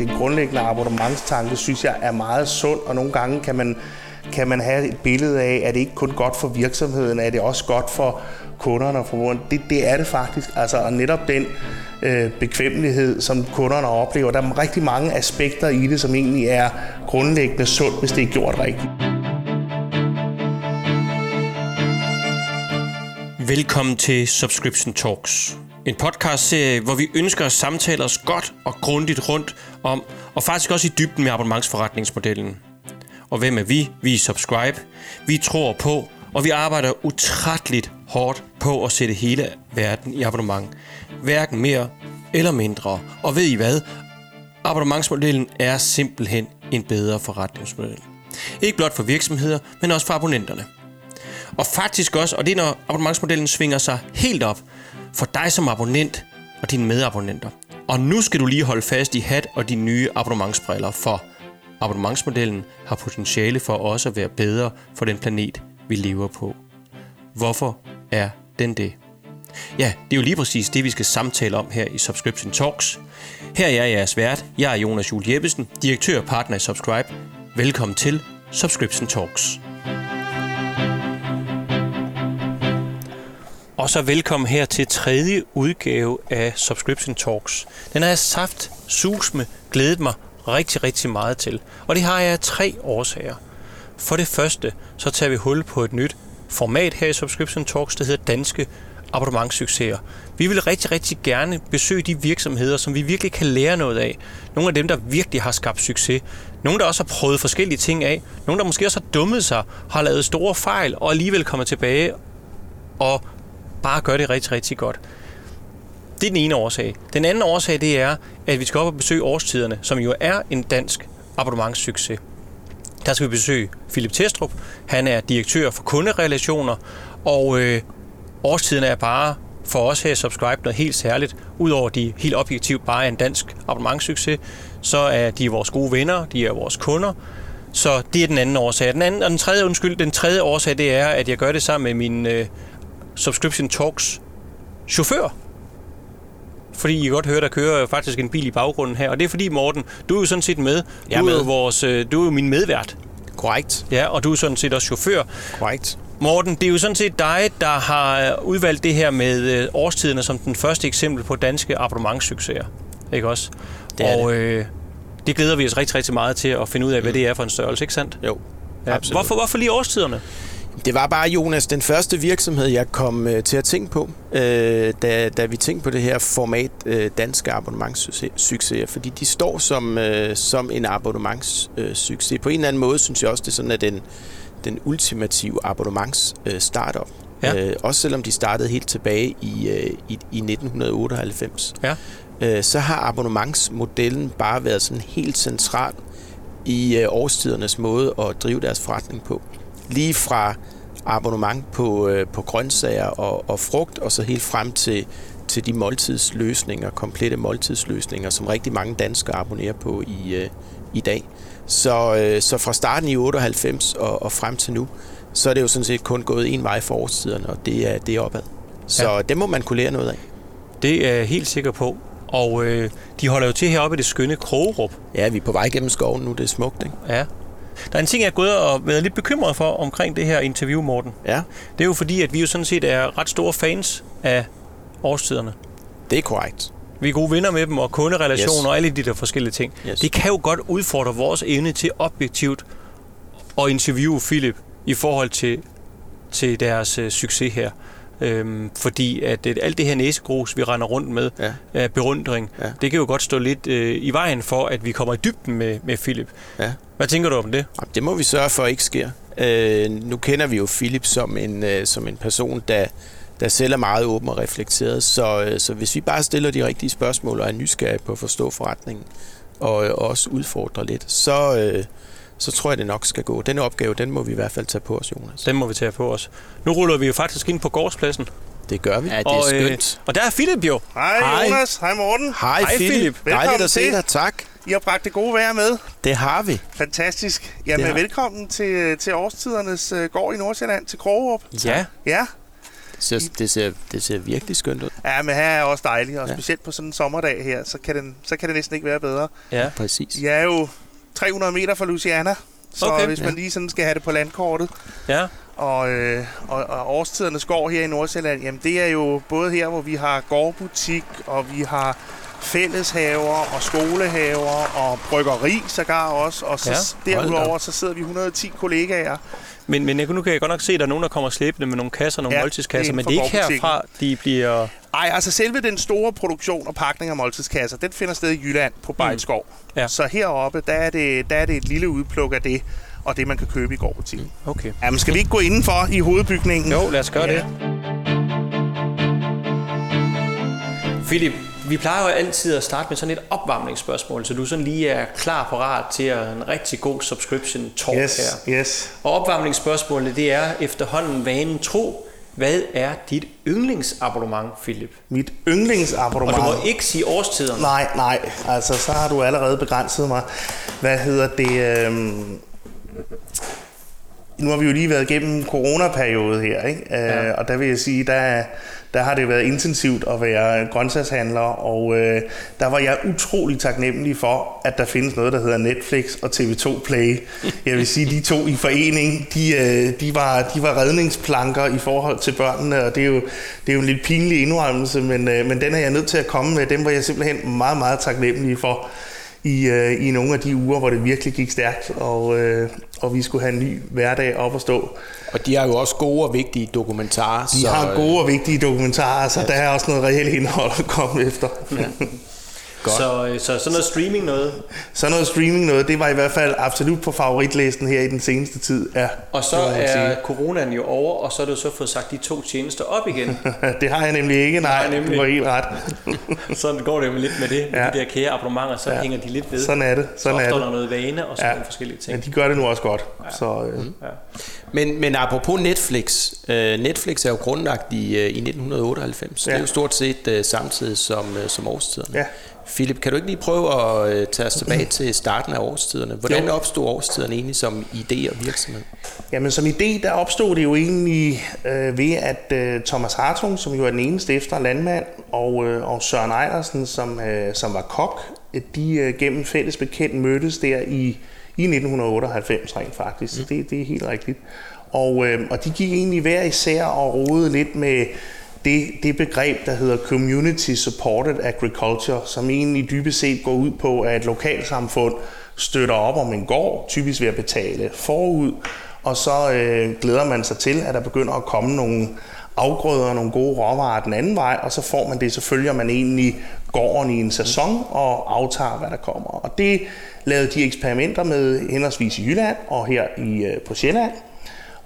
den grundlæggende abonnementstanke, synes jeg er meget sund, og nogle gange kan man, kan man have et billede af, at det ikke kun godt for virksomheden, er det også godt for kunderne og forbrugerne. Det, det er det faktisk. Altså, og netop den øh, bekvemmelighed, som kunderne oplever, der er rigtig mange aspekter i det, som egentlig er grundlæggende sundt, hvis det er gjort rigtigt. Velkommen til Subscription Talks. En podcastserie, hvor vi ønsker at samtale os godt og grundigt rundt om, og faktisk også i dybden med abonnementsforretningsmodellen. Og hvem er vi? Vi er Subscribe. Vi tror på, og vi arbejder utrætteligt hårdt på at sætte hele verden i abonnement. Hverken mere eller mindre. Og ved I hvad? Abonnementsmodellen er simpelthen en bedre forretningsmodel. Ikke blot for virksomheder, men også for abonnenterne. Og faktisk også, og det er når abonnementsmodellen svinger sig helt op, for dig som abonnent og dine medabonnenter. Og nu skal du lige holde fast i hat og dine nye abonnementsbriller, for abonnementsmodellen har potentiale for også at være bedre for den planet, vi lever på. Hvorfor er den det? Ja, det er jo lige præcis det, vi skal samtale om her i Subscription Talks. Her er jeg jeres vært. Jeg er Jonas Jul Jeppesen, direktør og partner i Subscribe. Velkommen til Subscription Talks. Og så velkommen her til tredje udgave af Subscription Talks. Den har jeg saft sus med glædet mig rigtig, rigtig meget til. Og det har jeg af tre årsager. For det første, så tager vi hul på et nyt format her i Subscription Talks, der hedder Danske abonnementssucceser. Vi vil rigtig, rigtig gerne besøge de virksomheder, som vi virkelig kan lære noget af. Nogle af dem, der virkelig har skabt succes. Nogle, der også har prøvet forskellige ting af. Nogle, der måske også har dummet sig, har lavet store fejl, og alligevel kommer tilbage og bare gør det rigtig, rigtig godt. Det er den ene årsag. Den anden årsag, det er, at vi skal op og besøge årstiderne, som jo er en dansk abonnementssucces. Der skal vi besøge Philip Testrup. Han er direktør for kunderelationer, og øh, årstiderne er bare for os her i Subscribe noget helt særligt. Udover de helt objektivt bare er en dansk abonnementssucces, så er de vores gode venner, de er vores kunder. Så det er den anden årsag. Den, anden, og den tredje, undskyld, den tredje årsag, det er, at jeg gør det sammen med min øh, Subscription Talks chauffør. Fordi I kan godt høre, der kører faktisk en bil i baggrunden her. Og det er fordi, Morten, du er jo sådan set med. Du Jeg er er, jo vores, øh, du er jo min medvært. Korrekt. Ja, og du er sådan set også chauffør. Korrekt. Morten, det er jo sådan set dig, der har øh, udvalgt det her med øh, årstiderne som den første eksempel på danske abonnementssucceser. Ikke også? Det er og øh, det glæder vi os rigtig, rigtig meget til at finde ud af, hvad det er for en størrelse, ikke sandt? Jo, Ja. absolut. Hvorfor, hvorfor lige årstiderne? Det var bare, Jonas, den første virksomhed, jeg kom øh, til at tænke på, øh, da, da vi tænkte på det her format øh, danske abonnementssucceser. Fordi de står som, øh, som en abonnementssucces. På en eller anden måde synes jeg også, det er sådan, at den, den ultimative abonnements-startup. Ja. Øh, også selvom de startede helt tilbage i, øh, i, i 1998. Ja. øh, så har abonnementsmodellen bare været sådan helt central i øh, årstidernes måde at drive deres forretning på. Lige fra abonnement på, øh, på grøntsager og, og frugt, og så helt frem til, til de måltidsløsninger, komplette måltidsløsninger, som rigtig mange danskere abonnerer på i, øh, i dag. Så, øh, så fra starten i 98 og, og frem til nu, så er det jo sådan set kun gået en vej for årstiderne, og det er, det er opad. Så Ja. det må man kunne lære noget af. Det er jeg helt sikker på. Og øh, de holder jo til heroppe i det skønne Krogerup. Ja, vi er på vej gennem skoven nu, det er smukt, ikke? Ja. Der er en ting, jeg er gået og været lidt bekymret for omkring det her interview, Morten. Ja, Det er jo fordi, at vi jo sådan set er ret store fans af årstiderne. det er korrekt. Vi er gode venner med dem, og kunderelationer Yes. og alle de der forskellige ting. Yes. Det kan jo godt udfordre vores evne til objektivt at interviewe Philip i forhold til, til deres øh, succes her. Øhm, fordi at øh, alt det her næsegrus, vi render rundt med, Ja. af berundring, Ja. det kan jo godt stå lidt øh, i vejen for, at vi kommer i dybden med, med Philip. Ja. Hvad tænker du om det? Det må vi sørge for ikke sker. Øh, nu kender vi jo Philip som en, øh, som en person, der, der selv er meget åben og reflekteret. Så, øh, så hvis vi bare stiller de rigtige spørgsmål og er nysgerrige på at forstå forretningen, og, øh, også udfordre lidt, så, øh, så tror jeg, det nok skal gå. Den opgave, den må vi i hvert fald tage på os, Jonas. Den må vi tage på os. Nu ruller vi jo faktisk ind på gårdspladsen. Det gør vi. Ja, det er og, skønt. Øh, og der er Philip jo. Hej, Hej. Jonas. Hej Morten. Hej, hej, Philip. Philip. Dejligt Velkommen at se til. dig. Tak. I har bragt det gode vejr med. Det har vi. Fantastisk. Det Jamen, har- velkommen til, til årstidernes uh, gård i Nordsjælland, til Krogerup. Ja, Ja, ser, det, ser, det ser virkelig skønt ud. Ja, men her er også dejligt, og ja. specielt på sådan en sommerdag her, så kan, den, så kan det næsten ikke være bedre. Ja, præcis. Jeg er jo 300 meter fra Louisiana, så Okay. hvis man lige sådan skal have det på landkortet, Ja, og, øh, og, og årstidernes gård her i Nordsjælland, jamen det er jo både her, hvor vi har gårdbutik, og vi har fælleshaver og skolehaver og bryggeri sågar også. Og så Ja, ja, derudover så sidder vi 110 kollegaer. men, men jeg, nu kan jeg godt nok se, at der er nogen, der kommer slæbende med nogle kasser, nogle Ja, ja, måltidskasser, er men det er ikke herfra, de bliver... Ej, altså selve den store produktion og pakning af måltidskasser, den finder sted i Jylland på Bejlskov. Ja. Så heroppe, der er, det, der er det et lille udpluk af det, og det man kan købe i gårdbutikken. Okay. Jamen skal vi ikke gå indenfor i hovedbygningen? Jo, lad os gøre Ja. det. Philip, vi plejer jo altid at starte med sådan et opvarmningsspørgsmål, så du sådan lige er klar parat til at en rigtig god subscription talk Yes, her. yes. Og opvarmningsspørgsmålet, det er efterhånden vanen tro. Hvad er dit yndlingsabonnement, Philip? Mit Og yndlingsabonnement. du må ikke sige årstiderne. Nej, nej. Altså, så har du allerede begrænset mig. Hvad hedder det? Øhm... Nu har vi jo lige været igennem en coronaperiode her, ikke? Ja. Øh, og der vil jeg sige, der, der har det været intensivt at være grøntsagshandler, og øh, der var jeg utrolig taknemmelig for, at der findes noget, der hedder Netflix og TV2 Play. Jeg vil sige, de to i forening, de, øh, de, var, de var redningsplanker i forhold til børnene, og det er jo, det er jo en lidt pinlig indrømmelse, men, øh, men den er jeg nødt til at komme med. Dem var jeg simpelthen meget, meget taknemmelig for i, øh, i nogle af de uger, hvor det virkelig gik stærkt, og, øh, og vi skulle have en ny hverdag op at stå. Og de har jo også gode og vigtige dokumentarer. De så, har øh, gode og vigtige dokumentarer, så der er også noget reelt indhold at komme efter. Ja. Godt. Så, øh, så sådan noget streaming noget. Så noget streaming noget, det var i hvert fald absolut på favoritlisten her i den seneste tid. Ja, Og så er coronaen jo over, og så har du så fået sagt de to tjenester op igen. Det har jeg nemlig ikke, nej, Nej, nemlig. du var helt ret. Sådan går det jo lidt med det, med Ja. de der kære abonnementer, så Ja. hænger de lidt ved. Sådan er det, så sådan er opstår det. der noget vane, og så Ja. ja. nogle forskellige ting. Men de gør det nu også godt. Så, øh, Ja. Men, men apropos Netflix. Øh, Netflix er jo grundlagt i, øh, i 1998. Ja. Det er jo stort set øh, samtidig som, øh, som årstiderne. Ja. Philip, kan du ikke lige prøve at øh, tage os tilbage til starten af årstiderne? Hvordan Jo. opstod årstiderne egentlig som idé og virksomhed? Jamen som idé, der opstod det jo egentlig øh, ved, at øh, Thomas Hartung, som jo er den ene stifter landmand, og, øh, og Søren Ejlersen, som, øh, som var kok, de øh, gennem fælles bekendt mødtes der i, i 1998 rent faktisk. Mm. Det, det er helt rigtigt. Og, øh, og de gik egentlig hver især og rodede lidt med det, det begreb, der hedder Community Supported Agriculture, som egentlig dybest set går ud på, at et lokalsamfund støtter op om en gård, typisk ved at betale forud, og så øh, glæder man sig til, at der begynder at komme nogle afgrøder og nogle gode råvarer den anden vej, og så får man det, så følger man egentlig gården i en sæson og aftager, hvad der kommer. Og det lavede de eksperimenter med henholdsvis i Jylland og her i, øh, på Sjælland,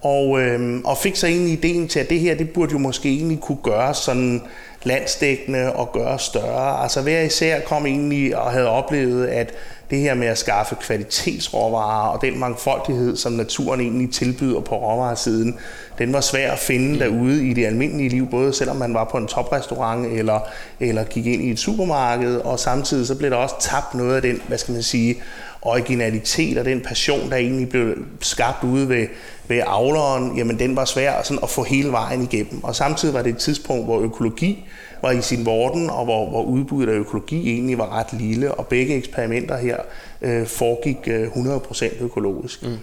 og, øh, og fik så egentlig ideen til, at det her, det burde jo måske egentlig kunne gøres sådan landsdækkende og gøres større. Altså hver især kom egentlig og havde oplevet, at det her med at skaffe kvalitetsråvarer og den mangfoldighed, som naturen egentlig tilbyder på råvaresiden, den var svær at finde derude i det almindelige liv, både selvom man var på en toprestaurant eller, eller gik ind i et supermarked, og samtidig så blev der også tabt noget af den, hvad skal man sige, originalitet og den passion, der egentlig blev skabt ude ved, ved avleren, jamen den var svær sådan at få hele vejen igennem. Og samtidig var det et tidspunkt, hvor økologi var i sin vorden, og hvor, hvor udbuddet af økologi egentlig var ret lille, og begge eksperimenter her øh, foregik øh, 100% økologisk. Mm.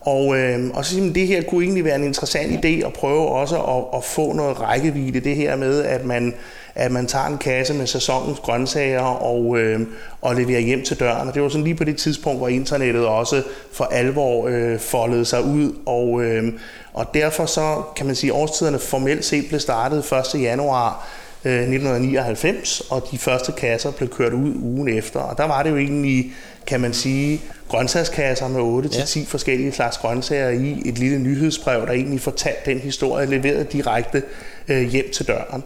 Og, øh, og så man, det her kunne egentlig være en interessant idé at prøve også at, at få noget rækkevidde, det her med, at man, at man tager en kasse med sæsonens grøntsager og, øh, og leverer hjem til døren. Og det var sådan lige på det tidspunkt, hvor internettet også for alvor øh, foldede sig ud. Og, øh, og derfor så kan man sige, at årstiderne formelt set blev startet 1. januar øh, 1999, og de første kasser blev kørt ud ugen efter. Og der var det jo egentlig, kan man sige, grøntsagskasser med 8-10 ja. forskellige slags grøntsager i et lille nyhedsbrev, der egentlig fortalte den historie, leveret direkte øh, hjem til døren.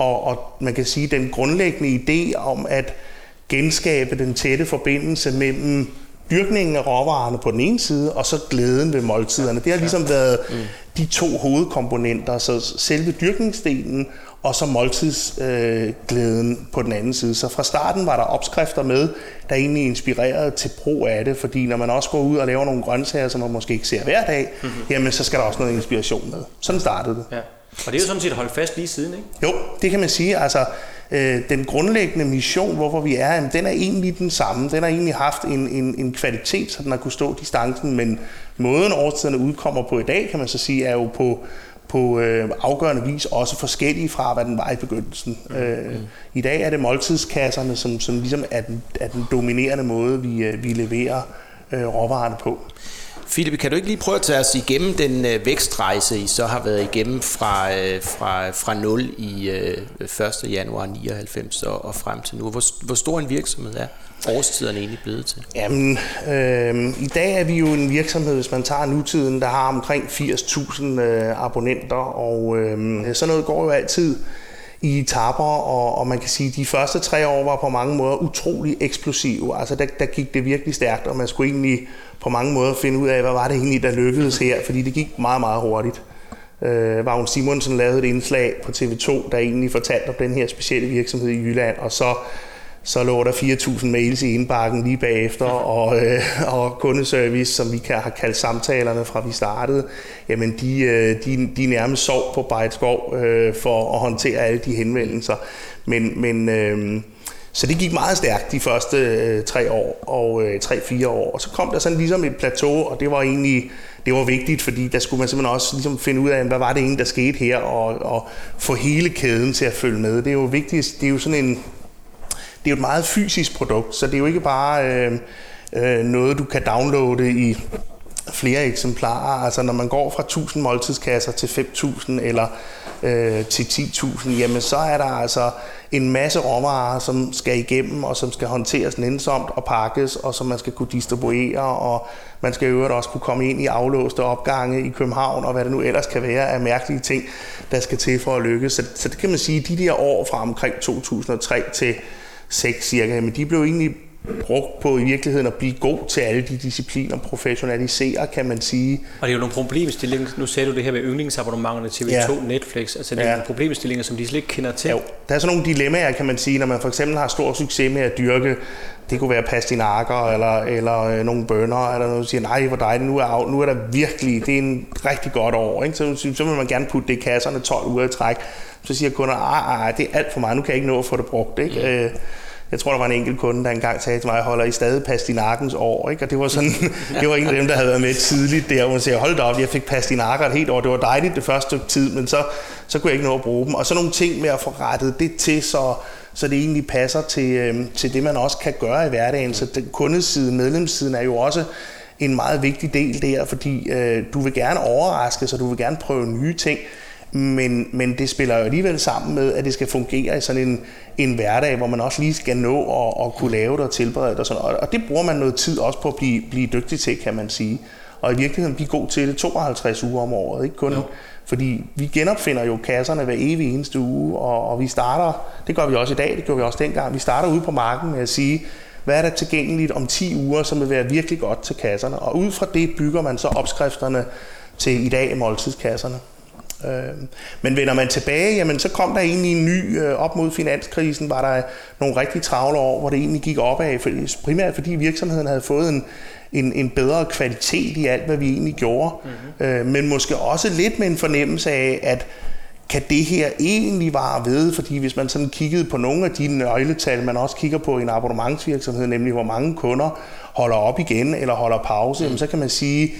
Og, og man kan sige, den grundlæggende idé om at genskabe den tætte forbindelse mellem dyrkningen af råvarerne på den ene side, og så glæden ved måltiderne. Det har ligesom været mm. de to hovedkomponenter, så selve dyrkningsdelen og så måltidsglæden øh, på den anden side. Så fra starten var der opskrifter med, der egentlig inspirerede til brug af det, fordi når man også går ud og laver nogle grøntsager, som man måske ikke ser hver dag, mm-hmm. jamen så skal der også noget inspiration med. Sådan startede det. Ja. Og det er jo sådan set holdt fast lige siden, ikke? Jo, det kan man sige. Altså, øh, den grundlæggende mission, hvorfor vi er, jamen, den er egentlig den samme. Den har egentlig haft en, en, en kvalitet, så den har kunne stå distancen, men måden årstiderne udkommer på i dag, kan man så sige, er jo på, på øh, afgørende vis også forskellige fra, hvad den var i begyndelsen. Mm. Øh, I dag er det måltidskasserne, som, som ligesom er den, er den dominerende måde, vi, øh, vi leverer øh, råvarerne på. Philip, kan du ikke lige prøve at tage os igennem den øh, vækstrejse, I så har været igennem fra, øh, fra, fra 0 i øh, 1. januar 99 og, og frem til nu? Hvor, hvor stor en virksomhed er årstiderne egentlig blevet til? Jamen, øh, i dag er vi jo en virksomhed, hvis man tager nutiden, der har omkring 80.000 øh, abonnenter, og øh, sådan noget går jo altid i etaper, og, og man kan sige, at de første tre år var på mange måder utrolig eksplosive. Altså der, der gik det virkelig stærkt, og man skulle egentlig på mange måder finde ud af, hvad var det egentlig, der lykkedes her, fordi det gik meget, meget hurtigt. Øh, Vagn Simonsen lavede et indslag på TV2, der egentlig fortalte om den her specielle virksomhed i Jylland, og så så lå der 4.000 mails i indbakken lige bagefter, og, øh, og kundeservice, som vi kan, har kaldt samtalerne fra vi startede, jamen de, øh, de, de nærmest sov på Bejtskov øh, for at håndtere alle de henvendelser. Men, men øh, så det gik meget stærkt de første øh, tre år, og øh, tre-fire år. Og så kom der sådan ligesom et plateau, og det var egentlig det var vigtigt, fordi der skulle man simpelthen også ligesom finde ud af, hvad var det egentlig, der skete her, og, og få hele kæden til at følge med. Det er jo vigtigt, det er jo sådan en, det er jo et meget fysisk produkt, så det er jo ikke bare øh, øh, noget, du kan downloade i flere eksemplarer. Altså når man går fra 1000 måltidskasser til 5000 eller øh, til 10.000, jamen så er der altså en masse råvarer, som skal igennem og som skal håndteres nænsomt og pakkes, og som man skal kunne distribuere, og man skal i øvrigt også kunne komme ind i aflåste opgange i København, og hvad det nu ellers kan være af mærkelige ting, der skal til for at lykkes. Så, så det kan man sige, de der år fra omkring 2003 til 6 cirka, men de blev egentlig brugt på i virkeligheden at blive god til alle de discipliner, professionalisere, kan man sige. Og det er jo nogle problemstillinger, nu sagde du det her med yndlingsabonnementerne TV2, ja. Netflix, altså det er ja. nogle problemstillinger, som de slet ikke kender til. Jo, der er sådan nogle dilemmaer, kan man sige, når man for eksempel har stor succes med at dyrke, det kunne være pastinakker eller, eller øh, nogle bønder, eller noget, der siger, nej, hvor dejligt, nu er, nu er der virkelig, det er en rigtig godt år, ikke? Så, så vil man gerne putte det i kasserne 12 uger i træk. Så siger kunder, ah, ah, det er alt for meget, nu kan jeg ikke nå at få det brugt, ikke? Mm. Jeg tror, der var en enkelt kunde, der engang sagde til mig, holder I stadig pastinakkens år? Ikke? Og det var, sådan, det var en af dem, der havde været med tidligt der, hvor man siger, hold da op, jeg fik pastinakker et helt år. Det var dejligt det første stykke tid, men så, så kunne jeg ikke nå at bruge dem. Og så nogle ting med at få rettet det til, så, så det egentlig passer til, øh, til det, man også kan gøre i hverdagen. Så den kundesiden, medlemssiden er jo også en meget vigtig del der, fordi øh, du vil gerne overraske, så du vil gerne prøve nye ting. Men, men det spiller jo alligevel sammen med, at det skal fungere i sådan en, en hverdag, hvor man også lige skal nå at, at kunne lave det og tilberede det. Og, sådan, og det bruger man noget tid også på at blive, blive dygtig til, kan man sige. Og i virkeligheden blive god til det 52 uger om året, ikke kun... Jo. Fordi vi genopfinder jo kasserne hver evig eneste uge, og, og vi starter, det gør vi også i dag, det gjorde vi også dengang, vi starter ude på marken med at sige, hvad er der tilgængeligt om 10 uger, som vil være virkelig godt til kasserne. Og ud fra det bygger man så opskrifterne til i dag måltidskasserne. Øh, men vender man tilbage, jamen så kom der egentlig en ny, øh, op mod finanskrisen, var der nogle rigtig travle år, hvor det egentlig gik opad, primært fordi virksomheden havde fået en, en, en bedre kvalitet i alt, hvad vi egentlig gjorde. Mm-hmm. men måske også lidt med en fornemmelse af, at kan det her egentlig vare ved? Fordi hvis man sådan kiggede på nogle af de nøgletal, man også kigger på i en abonnementsvirksomhed, nemlig hvor mange kunder holder op igen eller holder pause, mm. jamen, så kan man sige, Øh,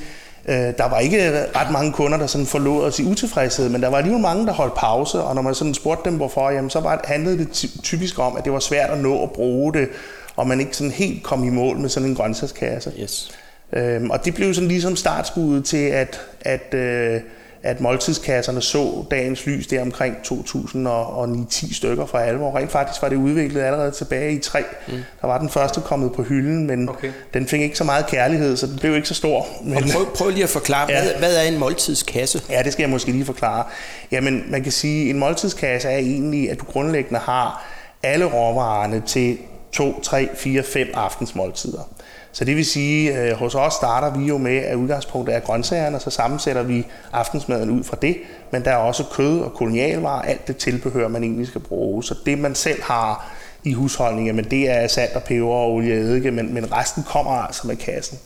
der var ikke ret mange kunder, der sådan forlod os i utilfredshed, men der var alligevel mange, der holdt pause, og når man sådan spurgte dem, hvorfor, jamen, så var, handlede det typisk om, at det var svært at nå at bruge det, og man ikke sådan helt kom i mål med sådan en grøntsagskasse. Yes. Øhm, og det blev sådan ligesom startskuddet til, at, at øh, at måltidskasserne så dagens lys der omkring 2009-10 stykker fra alvor. Rent faktisk var det udviklet allerede tilbage i 3. Mm. Der var den første kommet på hylden, men okay. den fik ikke så meget kærlighed, så den blev ikke så stor. Men, og prøv, prøv lige at forklare, ja. hvad, hvad er en måltidskasse? Ja, det skal jeg måske lige forklare. Jamen, man kan sige, at en måltidskasse er egentlig, at du grundlæggende har alle råvarerne til 2, 3, 4, 5 aftensmåltider. Så det vil sige, at hos os starter vi jo med, at udgangspunktet er grøntsagerne, og så sammensætter vi aftensmaden ud fra det. Men der er også kød og kolonialvarer, alt det tilbehør, man egentlig skal bruge. Så det, man selv har i husholdningen, men det er salt og peber og olie og eddike, men, men resten kommer altså med kassen.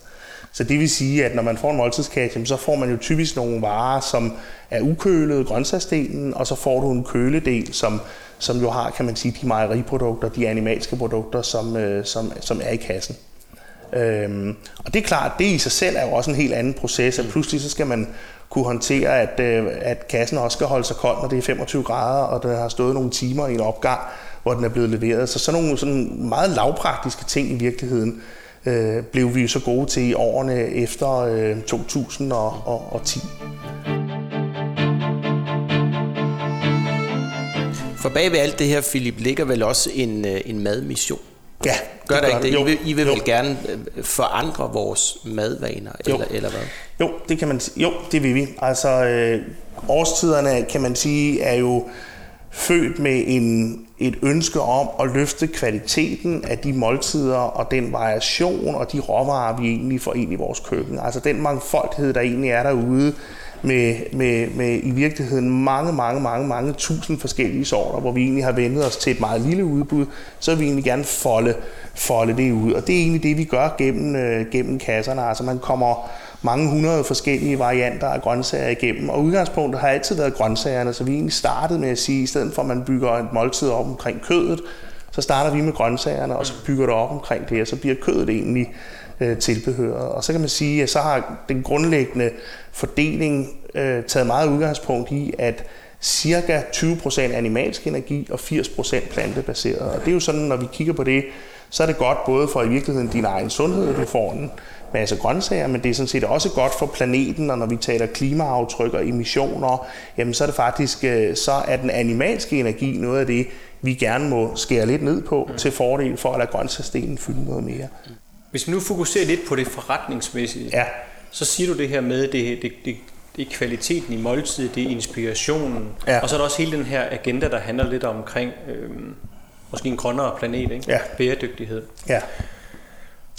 Så det vil sige, at når man får en måltidskasse, så får man jo typisk nogle varer, som er ukølede, grøntsagsdelen, og så får du en køledel, som, som jo har, kan man sige, de mejeriprodukter, de animalske produkter, som, øh, som, som er i kassen. Øhm, og det er klart, det i sig selv er jo også en helt anden proces, at pludselig så skal man kunne håndtere, at, øh, at kassen også skal holde sig kold, når det er 25 grader, og der har stået nogle timer i en opgang, hvor den er blevet leveret. Så sådan nogle sådan meget lavpraktiske ting i virkeligheden øh, blev vi jo så gode til i årene efter øh, 2010. For bag ved alt det her, Philip, ligger vel også en, øh, en madmission? Ja, gør det, det ikke det? I vil, I vil vel gerne øh, forandre vores madvaner, jo. eller, eller hvad? Jo, det kan man Jo, det vil vi. Altså, øh, årstiderne, kan man sige, er jo født med en, et ønske om at løfte kvaliteten af de måltider og den variation og de råvarer, vi egentlig får ind i vores køkken. Altså den mangfoldighed, der egentlig er derude, med, med, med i virkeligheden mange, mange, mange, mange tusind forskellige sorter, hvor vi egentlig har vendet os til et meget lille udbud, så vil vi egentlig gerne folde, folde det ud. Og det er egentlig det, vi gør gennem, øh, gennem kasserne. Altså man kommer mange hundrede forskellige varianter af grøntsager igennem, og udgangspunktet har altid været grøntsagerne, så vi egentlig startede med at sige, at i stedet for at man bygger et måltid op omkring kødet, så starter vi med grøntsagerne, og så bygger det op omkring det, og så bliver kødet egentlig øh, tilbehøret. Og så kan man sige, at så har den grundlæggende fordeling øh, taget meget udgangspunkt i, at cirka 20% animalsk energi og 80% plantebaseret. Og det er jo sådan, når vi kigger på det, så er det godt både for i virkeligheden din egen sundhed, du får en masse grøntsager, men det er sådan set også godt for planeten, og når vi taler klimaaftryk og emissioner, jamen så er det faktisk, øh, så er den animalske energi noget af det, vi gerne må skære lidt ned på, til fordel for at lade grøntsagsdelen fylde noget mere. Hvis vi nu fokuserer lidt på det forretningsmæssige, ja. så siger du det her med, det, det, det, det er kvaliteten i måltidet, det er inspirationen, ja. og så er der også hele den her agenda, der handler lidt omkring øh, måske en grønnere planet, ikke? Ja. bæredygtighed. Ja.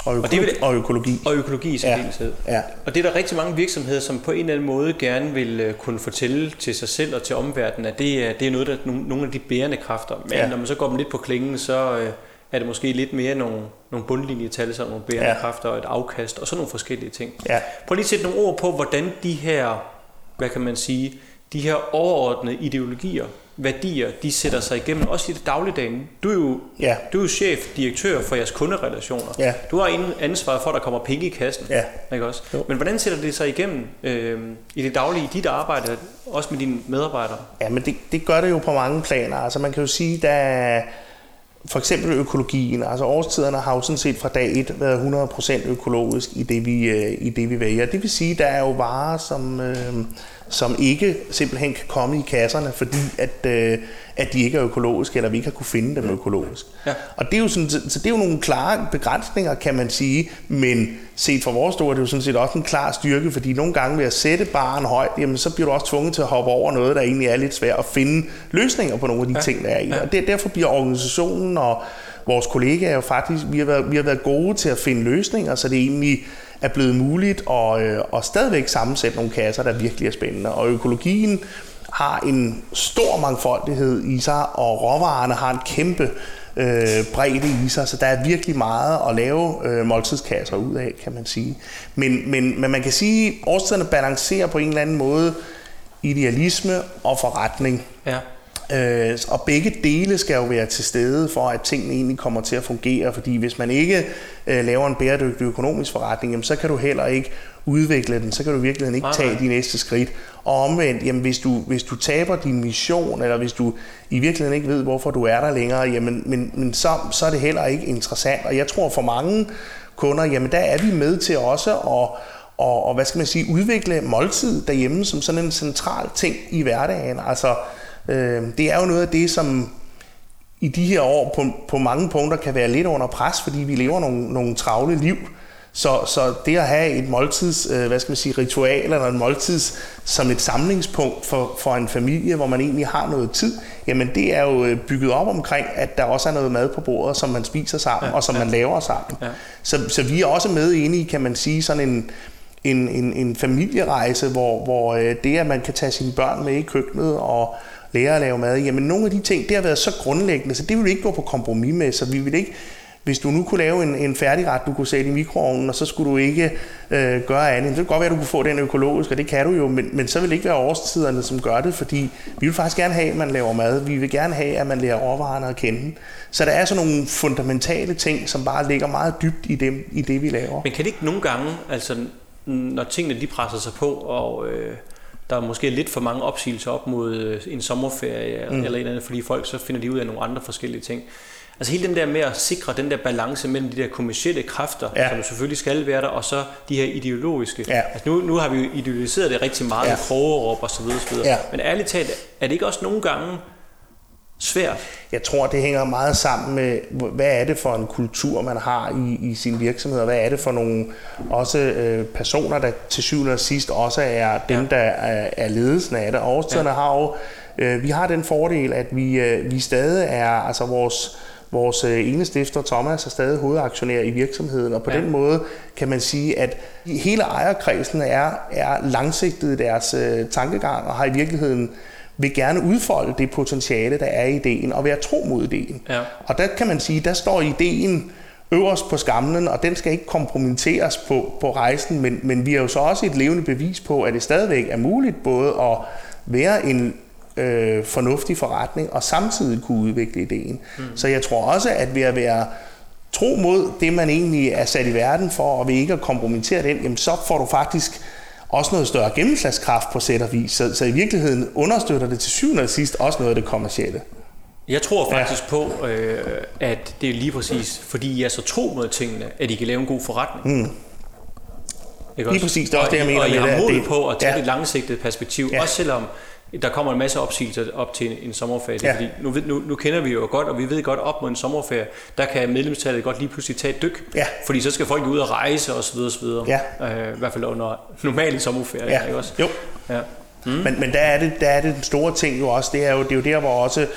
Og, øko- og, det vil, og økologi. Og økologi i særdeleshed. Ja. ja. Og det er der rigtig mange virksomheder, som på en eller anden måde gerne vil øh, kunne fortælle til sig selv og til omverdenen, at det er, det er noget, der nogle af de bærende kræfter. Men ja. når man så går dem lidt på klingen, så øh, er det måske lidt mere nogle, nogle bundlinjetal, så nogle bærende ja. kræfter og et afkast og sådan nogle forskellige ting. Ja. Prøv lige at sætte nogle ord på, hvordan de her, hvad kan man sige, de her overordnede ideologier, værdier, de sætter sig igennem, også i det dagligdagen. Du er jo, ja. du er jo chef, direktør for jeres kunderelationer. Ja. Du har ansvaret for, at der kommer penge i kassen. Ja. Ikke også? Men hvordan sætter det sig igennem øh, i det daglige, i dit arbejde, også med dine medarbejdere? Ja, men det, det gør det jo på mange planer. Altså man kan jo sige, der for eksempel økologien, altså årstiderne har jo sådan set fra dag 1 været 100% økologisk i det, vi, øh, i det, vi vælger. Det vil sige, der er jo varer, som, øh, som ikke simpelthen kan komme i kasserne, fordi at, øh, at de ikke er økologiske, eller vi ikke har kunne finde dem økologisk. Ja. Og det er, jo sådan, så det er jo nogle klare begrænsninger, kan man sige, men set fra vores store, det er jo sådan set også en klar styrke, fordi nogle gange ved at sætte baren højt, jamen, så bliver du også tvunget til at hoppe over noget, der egentlig er lidt svært at finde løsninger på nogle af de ja. ting, der er i. Ja. Og det, derfor bliver organisationen og vores kollegaer jo faktisk, vi har, været, vi har været gode til at finde løsninger, så det egentlig er blevet muligt at, øh, at stadigvæk sammensætte nogle kasser, der virkelig er spændende. Og økologien har en stor mangfoldighed i sig, og råvarerne har en kæmpe øh, bredde i sig, så der er virkelig meget at lave øh, måltidskasser ud af, kan man sige. Men, men, men man kan sige, at årstiderne balancerer på en eller anden måde idealisme og forretning. Ja. Øh, og begge dele skal jo være til stede for, at tingene egentlig kommer til at fungere, fordi hvis man ikke øh, laver en bæredygtig økonomisk forretning, jamen, så kan du heller ikke udvikle den, så kan du virkelig ikke tage de næste skridt. Og omvendt, jamen, hvis, du, hvis du taber din mission, eller hvis du i virkeligheden ikke ved, hvorfor du er der længere, jamen, men, men så, så er det heller ikke interessant. Og jeg tror for mange kunder, jamen der er vi med til også at og, og hvad skal man sige, udvikle måltid derhjemme som sådan en central ting i hverdagen. Altså, Øh, det er jo noget af det, som i de her år på, på mange punkter kan være lidt under pres, fordi vi lever nogle, nogle travle liv. Så, så det at have et måltids, øh, hvad skal man sige, ritual eller en måltids som et samlingspunkt for, for en familie, hvor man egentlig har noget tid, jamen det er jo øh, bygget op omkring, at der også er noget mad på bordet, som man spiser sammen, ja, og som ja. man laver sammen. Ja. Så, så vi er også med inde i, kan man sige, sådan en, en, en, en familierejse, hvor, hvor øh, det, at man kan tage sine børn med i køkkenet og lære at lave mad, jamen nogle af de ting, det har været så grundlæggende, så det vil vi ikke gå på kompromis med, så vi vil ikke hvis du nu kunne lave en, en færdigret, du kunne sætte i mikroovnen, og så skulle du ikke øh, gøre andet, så kan godt være, at du kunne få den økologisk, og det kan du jo, men, men så vil det ikke være årstiderne, som gør det, fordi vi vil faktisk gerne have, at man laver mad. Vi vil gerne have, at man lærer råvarerne at kende. Så der er sådan nogle fundamentale ting, som bare ligger meget dybt i det, i det vi laver. Men kan det ikke nogle gange, altså når tingene de presser sig på, og øh, der er måske lidt for mange opsigelser op mod øh, en sommerferie mm. eller et eller andet, fordi folk så finder de ud af nogle andre forskellige ting. Altså hele den der med at sikre den der balance mellem de der kommersielle kræfter, ja. som selvfølgelig skal være der, og så de her ideologiske. Ja. Altså nu, nu har vi jo idealiseret det rigtig meget ja. med krogeråb og så videre, så videre. Ja. Men ærligt talt, er det ikke også nogle gange svært? Jeg tror, det hænger meget sammen med, hvad er det for en kultur, man har i, i sin virksomhed, og hvad er det for nogle også øh, personer, der til syvende og sidst også er dem, ja. der er, er ledelsen af det. Årstiderne ja. har jo, øh, vi har den fordel, at vi, øh, vi stadig er, altså vores Vores øh, ene stifter, Thomas, er stadig hovedaktionær i virksomheden, og på ja. den måde kan man sige, at hele ejerkredsen er, er langsigtet i deres øh, tankegang, og har i virkeligheden vil gerne udfolde det potentiale, der er i ideen, og være tro mod ideen. Ja. Og der kan man sige, der står ideen øverst på skamlen, og den skal ikke kompromitteres på, på rejsen, men, men vi er jo så også et levende bevis på, at det stadigvæk er muligt både at være en øh, fornuftig forretning og samtidig kunne udvikle ideen. Mm. Så jeg tror også, at ved at være tro mod det, man egentlig er sat i verden for, og ved ikke at kompromittere den, jamen så får du faktisk også noget større gennemslagskraft på sæt og vis. Så, så i virkeligheden understøtter det til syvende og sidst også noget af det kommercielle. Jeg tror faktisk ja. på, øh, at det er lige præcis, fordi I er så tro mod tingene, at I kan lave en god forretning. Mm. Ikke lige præcis, det er også det, jeg mener. Og I har mod på at tage ja. et langsigtet perspektiv, ja. også selvom der kommer en masse opsigelser op til en, en sommerferie. Ja. Fordi nu, nu, nu kender vi jo godt, og vi ved godt, op mod en sommerferie, der kan medlemstallet godt lige pludselig tage et dyk. Ja. Fordi så skal folk ud og rejse osv. osv. Ja. Øh, I hvert fald under normale sommerferie. Ja. Ikke også? Jo. Ja. Mm. Men, men der, er det, der er det den store ting jo også, det er jo, det er jo der, hvor også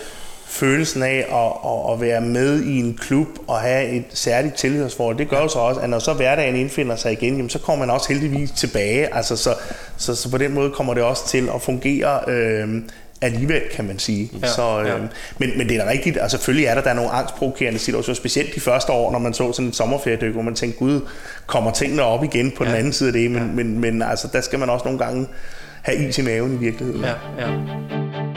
følelsen af at, at, at være med i en klub og have et særligt tilhørsforhold, det gør jo så også, at når så hverdagen indfinder sig igen, jamen, så kommer man også heldigvis tilbage. Altså, så, så, så på den måde kommer det også til at fungere øh, alligevel, kan man sige. Ja, så, øh, ja. men, men det er da rigtigt, altså selvfølgelig er der, der er nogle angstprovokerende situationer, specielt de første år, når man så sådan et sommerferiedyk, hvor man tænkte, gud, kommer tingene op igen på ja. den anden side af det, men, ja. men, men altså, der skal man også nogle gange have is i maven i virkeligheden. Ja, ja.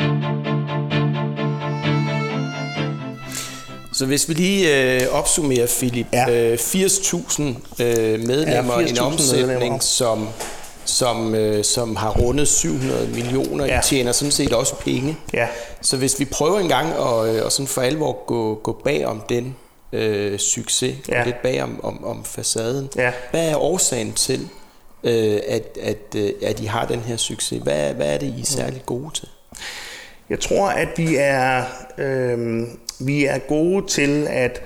Så hvis vi lige øh, opsummerer, Philip, ja. øh, 80.000 øh, medlemmer, ja, 80 en omsætning, medlemmer. som som, øh, som har rundet 700 millioner. Ja. I tjener sådan set også penge. Ja. Så hvis vi prøver en gang at, øh, og sådan for alvor gå, gå bag om den øh, succes, ja. lidt bag om, om, om facaden, ja. hvad er årsagen til, øh, at, at, øh, at I har den her succes? Hvad, hvad er det, I er særligt gode til? Jeg tror, at vi er, øh, vi er gode til at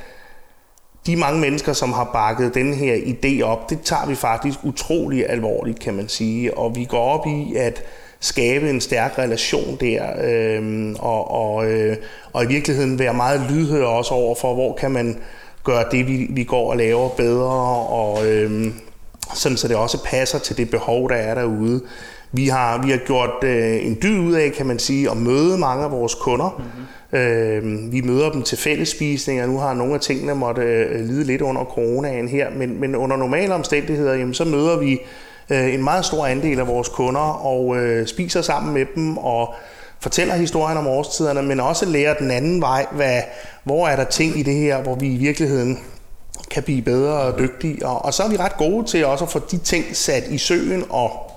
de mange mennesker, som har bakket den her idé op, det tager vi faktisk utrolig alvorligt, kan man sige. Og vi går op i at skabe en stærk relation der, øh, og, og, øh, og i virkeligheden være meget lydhør også over for, hvor kan man gøre det, vi, vi går og laver bedre, og øh, sådan så det også passer til det behov, der er derude. Vi har, vi har gjort øh, en dyd ud af, kan man sige, at møde mange af vores kunder. Mm-hmm. Øh, vi møder dem til fællesspisninger. Nu har nogle af tingene måtte øh, lide lidt under coronaen her, men, men under normale omstændigheder, jamen, så møder vi øh, en meget stor andel af vores kunder og øh, spiser sammen med dem og fortæller historien om årstiderne, men også lærer den anden vej, hvad, hvor er der ting i det her, hvor vi i virkeligheden kan blive bedre og dygtige. Og, og så er vi ret gode til også at få de ting sat i søen og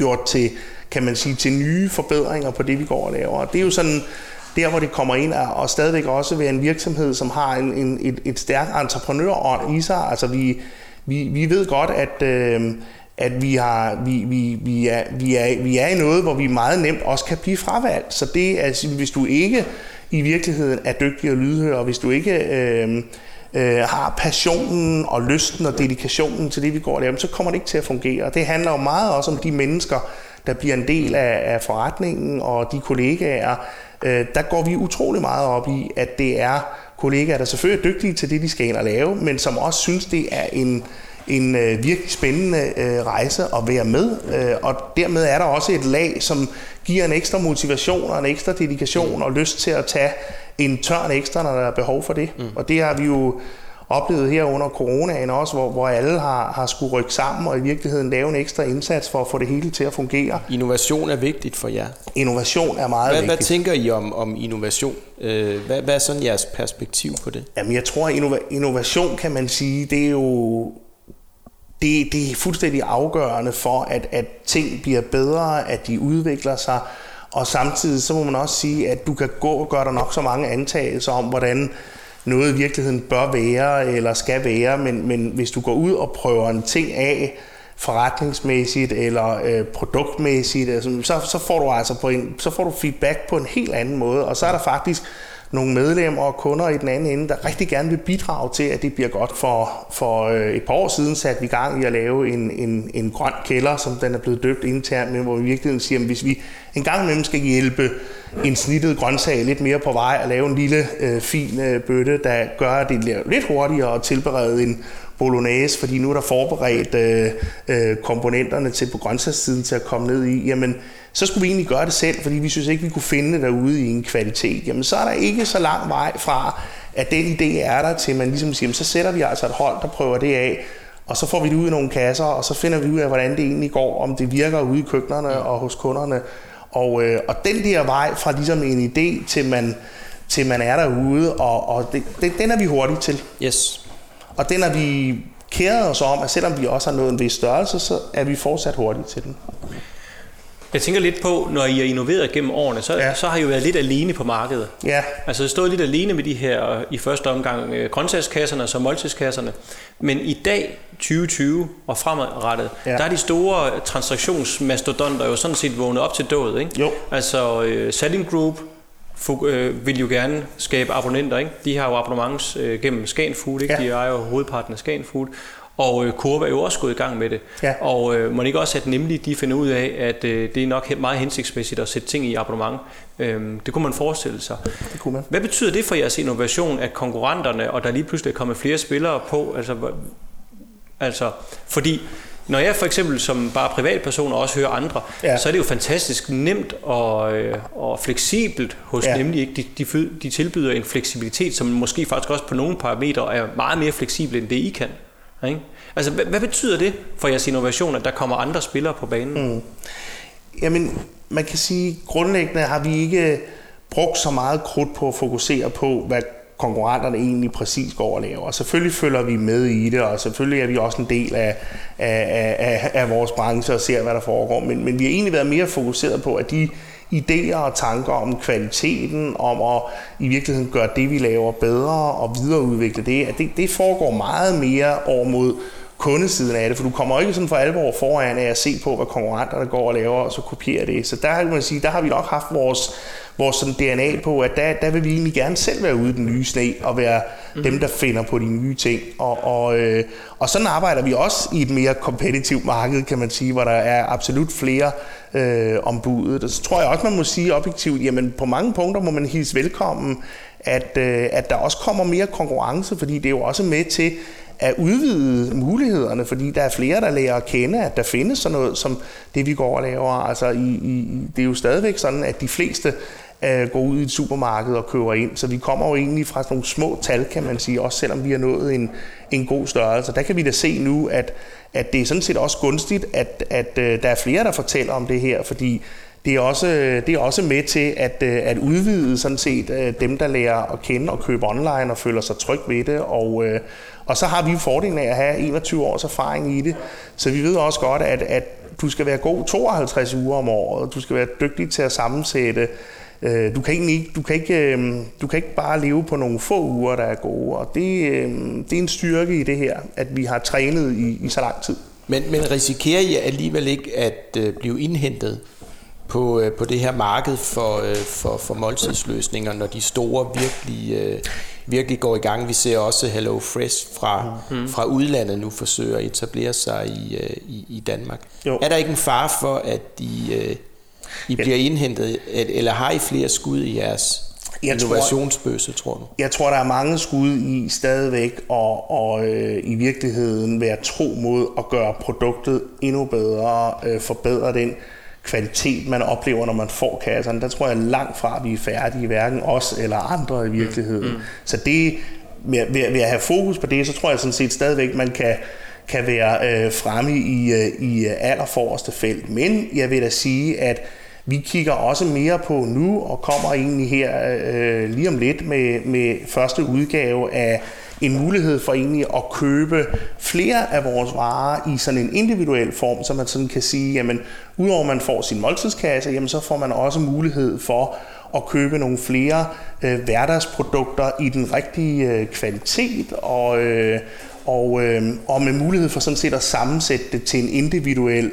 gjort til, kan man sige, til nye forbedringer på det, vi går og laver. Og det er jo sådan, der hvor det kommer ind, og stadigvæk også være en virksomhed, som har en, en, et, et stærkt entreprenørånd i sig. Altså vi, vi, vi ved godt, at, øh, at vi, har, vi, vi, vi, er, vi, er, vi er i noget, hvor vi meget nemt også kan blive fravalgt. Så det er, altså, hvis du ikke i virkeligheden er dygtig og lydhør, og hvis du ikke øh, øh, har passionen og lysten og dedikationen til det, vi går og laver, så kommer det ikke til at fungere. Det handler jo meget også om de mennesker, der bliver en del af, af forretningen og de kollegaer. Øh, der går vi utrolig meget op i, at det er kollegaer, der selvfølgelig er dygtige til det, de skal ind og lave, men som også synes, det er en, en øh, virkelig spændende øh, rejse at være med. Øh, og dermed er der også et lag, som giver en ekstra motivation og en ekstra dedikation og lyst til at tage en tørn ekstra, når der er behov for det. Mm. Og det har vi jo oplevet her under coronaen også, hvor, hvor alle har, har skulle rykke sammen og i virkeligheden lave en ekstra indsats for at få det hele til at fungere. Innovation er vigtigt for jer. Innovation er meget hvad, vigtigt. Hvad tænker I om, om innovation? Øh, hvad, hvad er sådan jeres perspektiv på det? Jamen jeg tror, at innovation kan man sige, det er jo det, det er fuldstændig afgørende for, at, at ting bliver bedre, at de udvikler sig, og samtidig så må man også sige, at du kan gå og gøre dig nok så mange antagelser om, hvordan noget i virkeligheden bør være eller skal være, men, men hvis du går ud og prøver en ting af forretningsmæssigt eller øh, produktmæssigt, altså, så, så får du altså på en, så får du feedback på en helt anden måde, og så er der faktisk nogle medlemmer og kunder i den anden ende, der rigtig gerne vil bidrage til, at det bliver godt. For, for øh, et par år siden satte vi i gang i at lave en, en, en grøn kælder, som den er blevet døbt internt, men hvor vi virkelig siger, at hvis vi en gang imellem skal hjælpe en snittet grøntsag lidt mere på vej og lave en lille øh, fin øh, bøtte, der gør, at det lidt hurtigere at tilberede en bolognese, fordi nu er der forberedt øh, øh, komponenterne til på grøntsagssiden til at komme ned i, jamen så skulle vi egentlig gøre det selv, fordi vi synes ikke, vi kunne finde det derude i en kvalitet. Jamen så er der ikke så lang vej fra, at den idé er der til, man ligesom siger, jamen, så sætter vi altså et hold, der prøver det af, og så får vi det ud i nogle kasser, og så finder vi ud af, hvordan det egentlig går, om det virker ude i køkkenerne og hos kunderne. Og, øh, og den der vej fra ligesom en idé til man, til man er derude, og, og det, det, den er vi hurtige til. Yes. Og den er vi kæret os om, at selvom vi også har nået en vis størrelse, så er vi fortsat hurtige til den. Jeg tænker lidt på, når I har innoveret gennem årene, så, ja. så har I jo været lidt alene på markedet. Ja. Altså stået lidt alene med de her, i første omgang, øh, grøntsagskasserne og måltidskasserne. Men i dag, 2020 og fremadrettet, ja. der er de store transaktionsmastodonter jo sådan set vågnet op til død, ikke? Jo. Altså uh, Selling Group, øh, vil jo gerne skabe abonnenter. Ikke? De har jo abonnements øh, gennem Scanfood, ikke? Ja. de er jo hovedparten af Scanfood. Og øh, er jo også gået i gang med det. Ja. Og øh, må ikke også, at nemlig de finder ud af, at øh, det er nok meget hensigtsmæssigt at sætte ting i abonnement. Øhm, det kunne man forestille sig. Det kunne man. Hvad betyder det for jeres innovation, at konkurrenterne, og der lige pludselig er kommet flere spillere på? Altså, altså fordi når jeg for eksempel som bare privatperson også hører andre, ja. så er det jo fantastisk nemt og, øh, og fleksibelt hos ja. nemlig ikke. De, de, de tilbyder en fleksibilitet, som måske faktisk også på nogle parametre er meget mere fleksibel end det I kan. Ikke? Altså, hvad, hvad betyder det for jeres innovation, at der kommer andre spillere på banen? Mm. Jamen, man kan sige, grundlæggende har vi ikke brugt så meget krudt på at fokusere på, hvad konkurrenterne egentlig præcis går og laver. Og selvfølgelig følger vi med i det, og selvfølgelig er vi også en del af, af, af, af vores branche og ser, hvad der foregår. Men, men vi har egentlig været mere fokuseret på, at de idéer og tanker om kvaliteten, om at i virkeligheden gøre det, vi laver bedre og videreudvikle det, at det, det foregår meget mere over mod kundesiden af det, for du kommer ikke sådan for alvor foran af at se på, hvad konkurrenterne går og laver, og så kopiere det. Så der kan man sige, der har vi nok haft vores, vores sådan DNA på, at der, der vil vi egentlig gerne selv være ude i den nye sne, og være mm. dem, der finder på de nye ting. Og, og, øh, og sådan arbejder vi også i et mere kompetitivt marked, kan man sige, hvor der er absolut flere øh, om budet. Så tror jeg også, man må sige objektivt, jamen på mange punkter må man hilse velkommen, at, øh, at der også kommer mere konkurrence, fordi det er jo også med til at udvide mulighederne, fordi der er flere, der lærer at kende, at der findes sådan noget som det, vi går og laver. Altså, i, i, det er jo stadigvæk sådan, at de fleste øh, går ud i et supermarked og køber ind, så vi kommer jo egentlig fra sådan nogle små tal, kan man sige, også selvom vi har nået en, en god størrelse. Der kan vi da se nu, at, at det er sådan set også gunstigt, at, at øh, der er flere, der fortæller om det her, fordi det er også, det er også med til at, øh, at udvide sådan set øh, dem, der lærer at kende og købe online og føler sig tryg ved det. Og, øh, og så har vi fordelen af at have 21 års erfaring i det, så vi ved også godt, at, at du skal være god 52 uger om året, du skal være dygtig til at sammensætte. Øh, du kan, ikke, du, kan ikke, øh, du kan ikke bare leve på nogle få uger, der er gode, og det, øh, det er en styrke i det her, at vi har trænet i, i så lang tid. Men, men risikerer I alligevel ikke at blive indhentet på, på det her marked for, for, for måltidsløsninger, når de store virkelig, virkelig går i gang. Vi ser også Hello Fresh fra, mm. fra udlandet nu forsøger at etablere sig i, i, i Danmark. Jo. Er der ikke en fare for, at de, i bliver indhentet, eller har I flere skud i jeres jeg innovationsbøsse, tror du? Jeg tror, der er mange skud i stadigvæk, og, og øh, i virkeligheden være tro mod at gøre produktet endnu bedre, øh, forbedre den kvalitet, man oplever, når man får kasserne. Der tror jeg langt fra, at vi er færdige, hverken os eller andre i virkeligheden. Mm. Mm. Så det, ved, ved, ved at have fokus på det, så tror jeg sådan set stadigvæk, man kan, kan være øh, fremme i, øh, i allerforreste felt. Men jeg vil da sige, at vi kigger også mere på nu, og kommer egentlig her øh, lige om lidt med, med første udgave af en mulighed for egentlig at købe flere af vores varer i sådan en individuel form, så man sådan kan sige, jamen udover man får sin måltidskasse, jamen så får man også mulighed for at købe nogle flere øh, hverdagsprodukter i den rigtige øh, kvalitet og, øh, og, øh, og med mulighed for sådan set at sammensætte det til en individuel øh,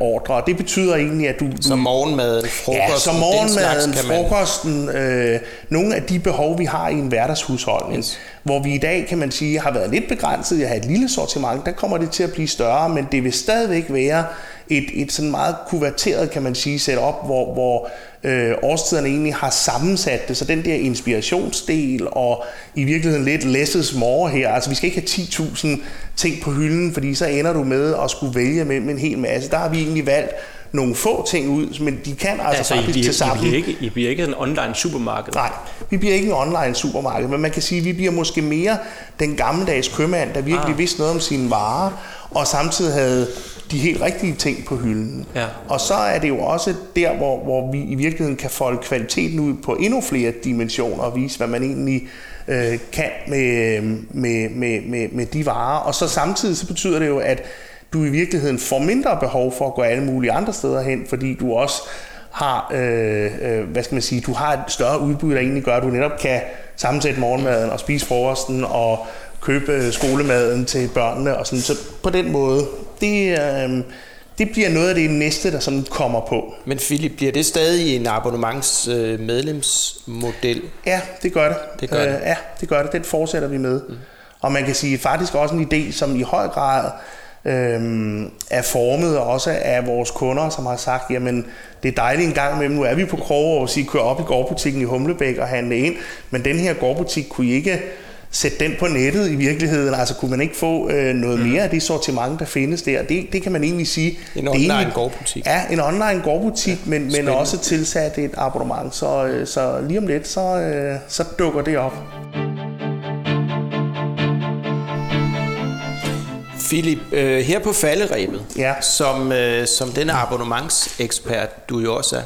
ordre. Og det betyder egentlig, at du... du som morgenmad, frokosten, Ja, som morgenmaden, frokosten, øh, nogle af de behov, vi har i en hverdagshusholdning. Yes. Hvor vi i dag, kan man sige, har været lidt begrænset at have et lille sortiment, der kommer det til at blive større, men det vil stadigvæk være et, et sådan meget kuverteret, kan man sige, setup, hvor, hvor øh, årstiderne egentlig har sammensat det, så den der inspirationsdel og i virkeligheden lidt less more her, altså vi skal ikke have 10.000 ting på hylden, fordi så ender du med at skulle vælge med en hel masse. Der har vi egentlig valgt nogle få ting ud, men de kan altså, altså faktisk I bliver, til sammen... I bliver, ikke, I bliver ikke en online supermarked? Nej, vi bliver ikke en online supermarked, men man kan sige, at vi bliver måske mere den gammeldags købmand, der virkelig ah. vidste noget om sine varer, og samtidig havde de helt rigtige ting på hylden. Ja. Og så er det jo også der, hvor, hvor vi i virkeligheden kan folde kvaliteten ud på endnu flere dimensioner og vise, hvad man egentlig øh, kan med, med, med, med, med de varer. Og så samtidig så betyder det jo, at du i virkeligheden får mindre behov for at gå alle mulige andre steder hen, fordi du også har, øh, øh, hvad skal man sige, du har et større udbud, der egentlig gør, at du netop kan sammensætte morgenmaden og spise frokosten og købe skolemaden til børnene og sådan. Så på den måde, det, øh, det bliver noget af det næste, der sådan kommer på. Men Philip, bliver det stadig en abonnements øh? Ja, det gør det. Det gør det. Øh, ja, det gør det. Den fortsætter vi med. Mm. Og man kan sige faktisk også en idé, som i høj grad øh, er formet også af vores kunder, som har sagt, jamen det er dejligt en gang imellem, nu er vi på Kroger og sige, kør op i gårdbutikken i Humlebæk og handle ind, men den her gårdbutik kunne I ikke sætte den på nettet i virkeligheden? Altså kunne man ikke få øh, noget mm. mere af det sortiment, der findes der? Det, det kan man egentlig sige. En online egentlig, gårdbutik. Ja, en online gårdbutik, ja, men, men også tilsat et abonnement. Så, øh, så lige om lidt, så, øh, så dukker det op. Philip, øh, her på falderæbet, ja. som, øh, som den abonnementsekspert, du jo også er,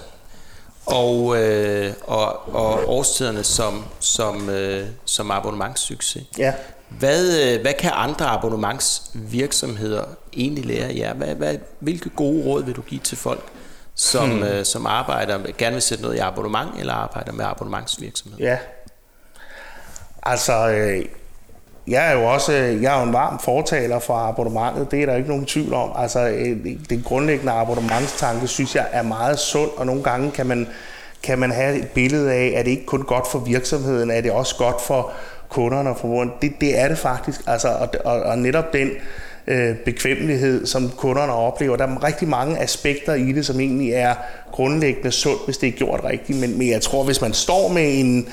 og, øh, og, og årstiderne som, som, øh, som abonnementssucces. Ja. Hvad, øh, hvad kan andre abonnementsvirksomheder egentlig lære jer? Hvad, hvad, hvilke gode råd vil du give til folk, som, hmm. øh, som arbejder, gerne vil sætte noget i abonnement, eller arbejder med abonnementsvirksomhed? Ja, altså øh, jeg er jo også jeg er jo en varm fortaler for abonnementet, det er der ikke nogen tvivl om. Altså, øh, den grundlæggende abonnementstanke synes jeg er meget sund, og nogle gange kan man, kan man have et billede af, at det ikke kun godt for virksomheden, er det også godt for kunderne og forbrugerne. Det, det er det faktisk, altså, og, og, og netop den øh, bekvemmelighed, som kunderne oplever. Der er rigtig mange aspekter i det, som egentlig er grundlæggende sundt, hvis det er gjort rigtigt. Men, men jeg tror, hvis man står med en,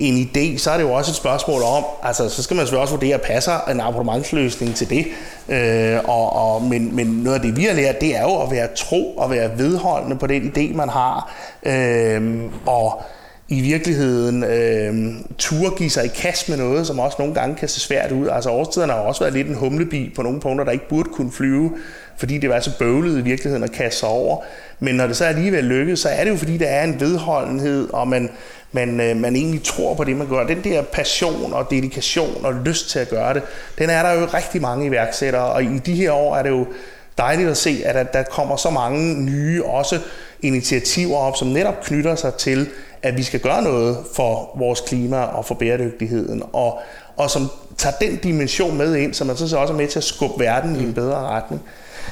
en idé, så er det jo også et spørgsmål om, altså så skal man selvfølgelig også vurdere, passer en abonnementsløsning til det. Øh, og, og, men, men noget af det, vi har lært, det er jo at være tro og være vedholdende på den idé, man har. Øh, og i virkeligheden øh, turde give sig i kast med noget, som også nogle gange kan se svært ud. Altså årstiderne har også været lidt en humlebi på nogle punkter, der ikke burde kunne flyve, fordi det var så bøvlet i virkeligheden at kaste sig over. Men når det så alligevel lykkedes, så er det jo fordi, der er en vedholdenhed, og man, man, øh, man egentlig tror på det, man gør. Den der passion og dedikation og lyst til at gøre det, den er der jo rigtig mange iværksættere, og i de her år er det jo dejligt at se, at der kommer så mange nye også initiativer op, som netop knytter sig til, at vi skal gøre noget for vores klima og for bæredygtigheden, og, og som tager den dimension med ind, så man så også er med til at skubbe verden i en bedre retning.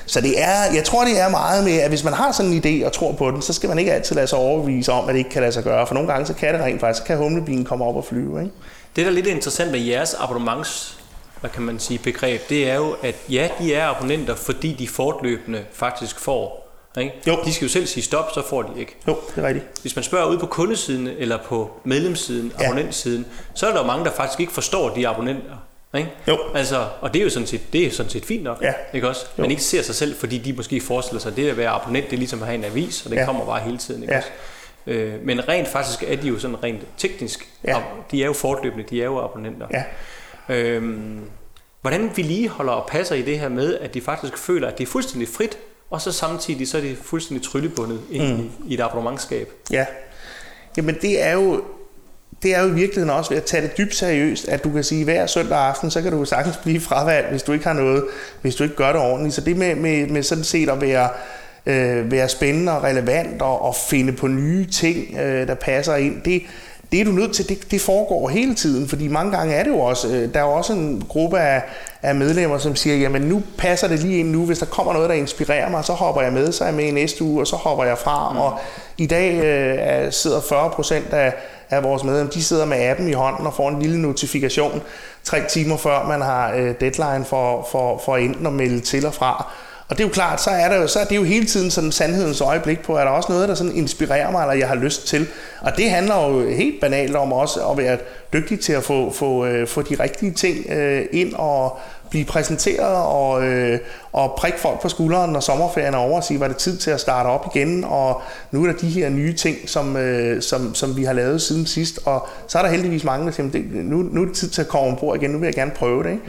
Så det er, jeg tror, det er meget med, at hvis man har sådan en idé og tror på den, så skal man ikke altid lade sig overbevise om, at det ikke kan lade sig gøre. For nogle gange, så kan det rent faktisk, så kan humlebilen komme op og flyve. Ikke? Det, der er lidt interessant med jeres abonnements hvad kan man sige, begreb, det er jo, at ja, de er abonnenter, fordi de fortløbende faktisk får. Ikke? Jo. De skal jo selv sige stop, så får de ikke. Jo, det er rigtigt. Hvis man spørger ud på kundesiden eller på medlemssiden, ja. abonnentsiden, så er der jo mange, der faktisk ikke forstår de abonnenter. Ikke? Jo. Altså, og det er jo sådan set, det er sådan set fint nok, ja. ikke også? Jo. Man ikke ser sig selv, fordi de måske forestiller sig, at det at være abonnent, det er ligesom at have en avis, og det ja. kommer bare hele tiden, ikke ja. også? Øh, men rent faktisk er de jo sådan rent teknisk. Ja. De er jo fortløbende, de er jo abonnenter. Ja. Øhm, hvordan vedligeholder og passer I det her med, at de faktisk føler, at det er fuldstændig frit, og så samtidig så er de fuldstændig tryllebundet ind mm. i, i et abonnementskab? Ja. Jamen det er jo det er jo i virkeligheden også ved at tage det dybt seriøst, at du kan sige, at hver søndag aften, så kan du sagtens blive fravalgt, hvis du ikke har noget, hvis du ikke gør det ordentligt. Så det med, med, med sådan set at være, øh, være spændende og relevant og, og finde på nye ting, øh, der passer ind, det, det er du nødt til, det, det foregår hele tiden, fordi mange gange er det jo også, øh, der er jo også en gruppe af, af medlemmer, som siger, jamen nu passer det lige ind nu, hvis der kommer noget, der inspirerer mig, så hopper jeg med, så er jeg med i næste uge, og så hopper jeg fra, mm. og i dag øh, er- sidder 40 procent af, af vores medlemmer, de sidder med appen i hånden og får en lille notifikation tre timer før man har øh, deadline for, for, for enten at melde til og fra. Og det er jo klart, så er, der jo, så er det jo hele tiden sådan sandhedens øjeblik på, er der også noget, der sådan inspirerer mig, eller jeg har lyst til. Og det handler jo helt banalt om også at være dygtig til at få, få, øh, få de rigtige ting øh, ind og blive præsenteret og, øh, og prikke folk på skulderen, når sommerferien er over og sige, var det tid til at starte op igen, og nu er der de her nye ting, som, øh, som, som vi har lavet siden sidst, og så er der heldigvis mange, der siger, det, nu, nu er det tid til at komme ombord igen, nu vil jeg gerne prøve det. Ikke?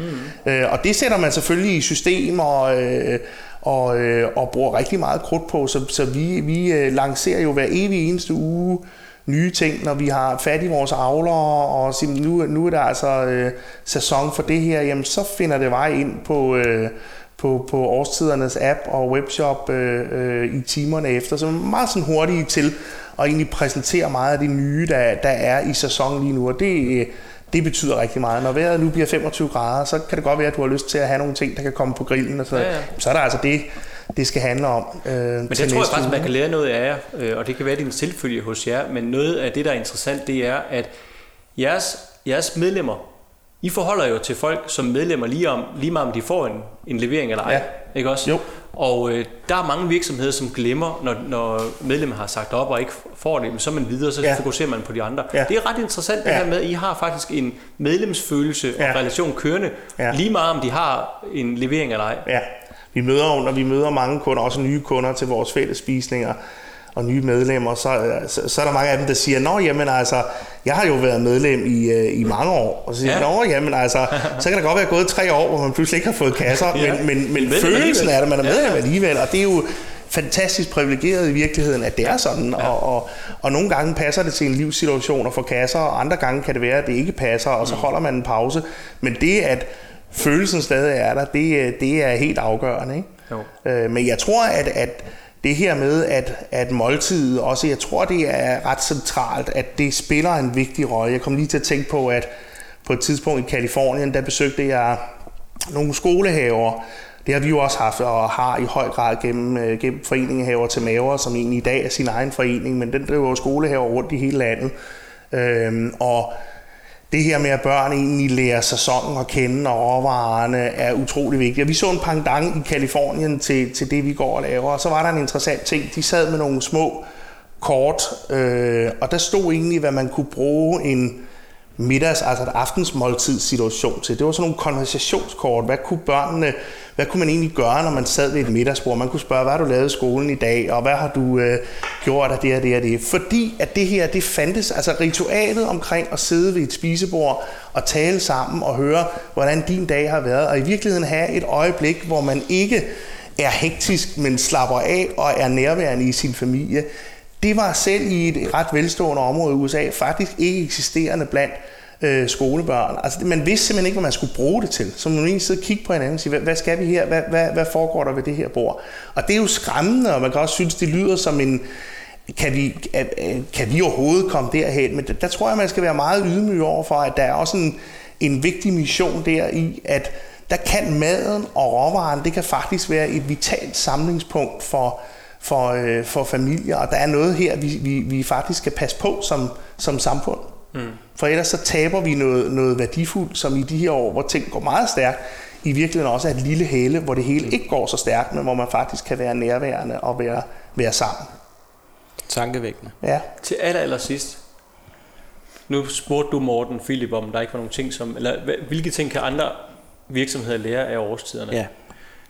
Mm. Øh, og det sætter man selvfølgelig i system, og, øh, og, øh, og bruger rigtig meget krudt på, så, så vi, vi øh, lancerer jo hver evig eneste uge nye ting, når vi har fat i vores avlere, og siger, nu, nu er der altså øh, sæson for det her, jamen så finder det vej ind på, øh, på, på årstidernes app og webshop øh, øh, i timerne efter, så meget sådan hurtige til at egentlig præsentere meget af det nye, der, der er i sæson lige nu, og det, øh, det betyder rigtig meget. Når vejret nu bliver 25 grader, så kan det godt være, at du har lyst til at have nogle ting, der kan komme på grillen, og så, Ja, ja. så er der altså det, det skal handle om øh, Men det tror jeg faktisk, man kan lære noget af jer, øh, og det kan være, det er en selvfølge hos jer, men noget af det, der er interessant, det er, at jeres, jeres medlemmer, I forholder jo til folk som medlemmer lige, om, lige meget om de får en, en levering eller ej, Ja. ikke også? Jo. Og øh, der er mange virksomheder, som glemmer, når, når medlemmer har sagt op og ikke får det, men så er man videre, så Ja. fokuserer man på de andre. Ja. Det er ret interessant det Ja. her med, at I har faktisk en medlemsfølelse og Ja. relation kørende, Ja. lige meget om de har en levering eller ej. Ja, vi møder jo, når vi møder mange kunder, også nye kunder til vores fælles spisninger og nye medlemmer, så, så, så er der mange af dem, der siger, Nå, jamen altså, jeg har jo været medlem i, øh, i mange år. Og så siger Ja. Nå, jamen altså, så kan der godt være gået tre år, hvor man pludselig ikke har fået kasser, Ja. men, men, men følelsen er det, man er medlem Ja. alligevel, og det er jo fantastisk privilegeret i virkeligheden, at det er sådan, ja. og, og, og nogle gange passer det til en livssituation at få kasser, og andre gange kan det være, at det ikke passer, og så Mm. holder man en pause. Men det, at følelsen stadig er der, det, det er helt afgørende. Ikke? Jo. Øh, men jeg tror, at, at det her med, at, at måltidet også, jeg tror, det er ret centralt, at det spiller en vigtig rolle. Jeg kom lige til at tænke på, at på et tidspunkt i Kalifornien, der besøgte jeg nogle skolehaver. Det har vi jo også haft og har i høj grad gennem, øh, gennem foreningen Haver til Maver, som egentlig i dag er sin egen forening, men den driver jo skolehaver rundt i hele landet. Øhm, og det her med, at børn egentlig lærer sæsonen at kende, og råvarerne er utrolig vigtigt. Og vi så en pangdang i Kalifornien til, til det, vi går og laver, og så var der en interessant ting. De sad med nogle små kort, øh, og der stod egentlig, hvad man kunne bruge en middags, altså et aftensmåltidssituation til. Det var sådan nogle konversationskort. Hvad kunne børnene, hvad kunne man egentlig gøre, når man sad ved et middagsbord? Man kunne spørge, hvad har du lavet i skolen i dag, og hvad har du øh, gjort af det og det og det? Fordi at det her, det fandtes, altså ritualet omkring at sidde ved et spisebord og tale sammen og høre, hvordan din dag har været, og i virkeligheden have et øjeblik, hvor man ikke er hektisk, men slapper af og er nærværende i sin familie. Det var selv i et ret velstående område i USA faktisk ikke eksisterende blandt øh, skolebørn. Altså, man vidste simpelthen ikke, hvad man skulle bruge det til. Så man egentlig sidde og kigge på hinanden og sige, hvad, hvad skal vi her? Hvad, hvad, hvad foregår der ved det her bord? Og det er jo skræmmende, og man kan også synes, det lyder som en... Kan vi, kan øh, vi overhovedet komme derhen? Men der, der tror jeg, man skal være meget ydmyg over for, at der er også en, en vigtig mission der i, at der kan maden og råvaren, det kan faktisk være et vitalt samlingspunkt for, for, øh, for familier, og der er noget her, vi, vi, vi faktisk skal passe på som, som samfund. Mm. For ellers så taber vi noget, noget værdifuldt, som i de her år, hvor ting går meget stærkt, i virkeligheden også er et lille hæle, hvor det hele ikke går så stærkt, men hvor man faktisk kan være nærværende og være, være sammen. Tankevækkende. Ja. Til aller, aller sidst. Nu spurgte du Morten Philip om, der ikke var nogle ting som, eller hvilke ting kan andre virksomheder lære af årstiderne? Ja.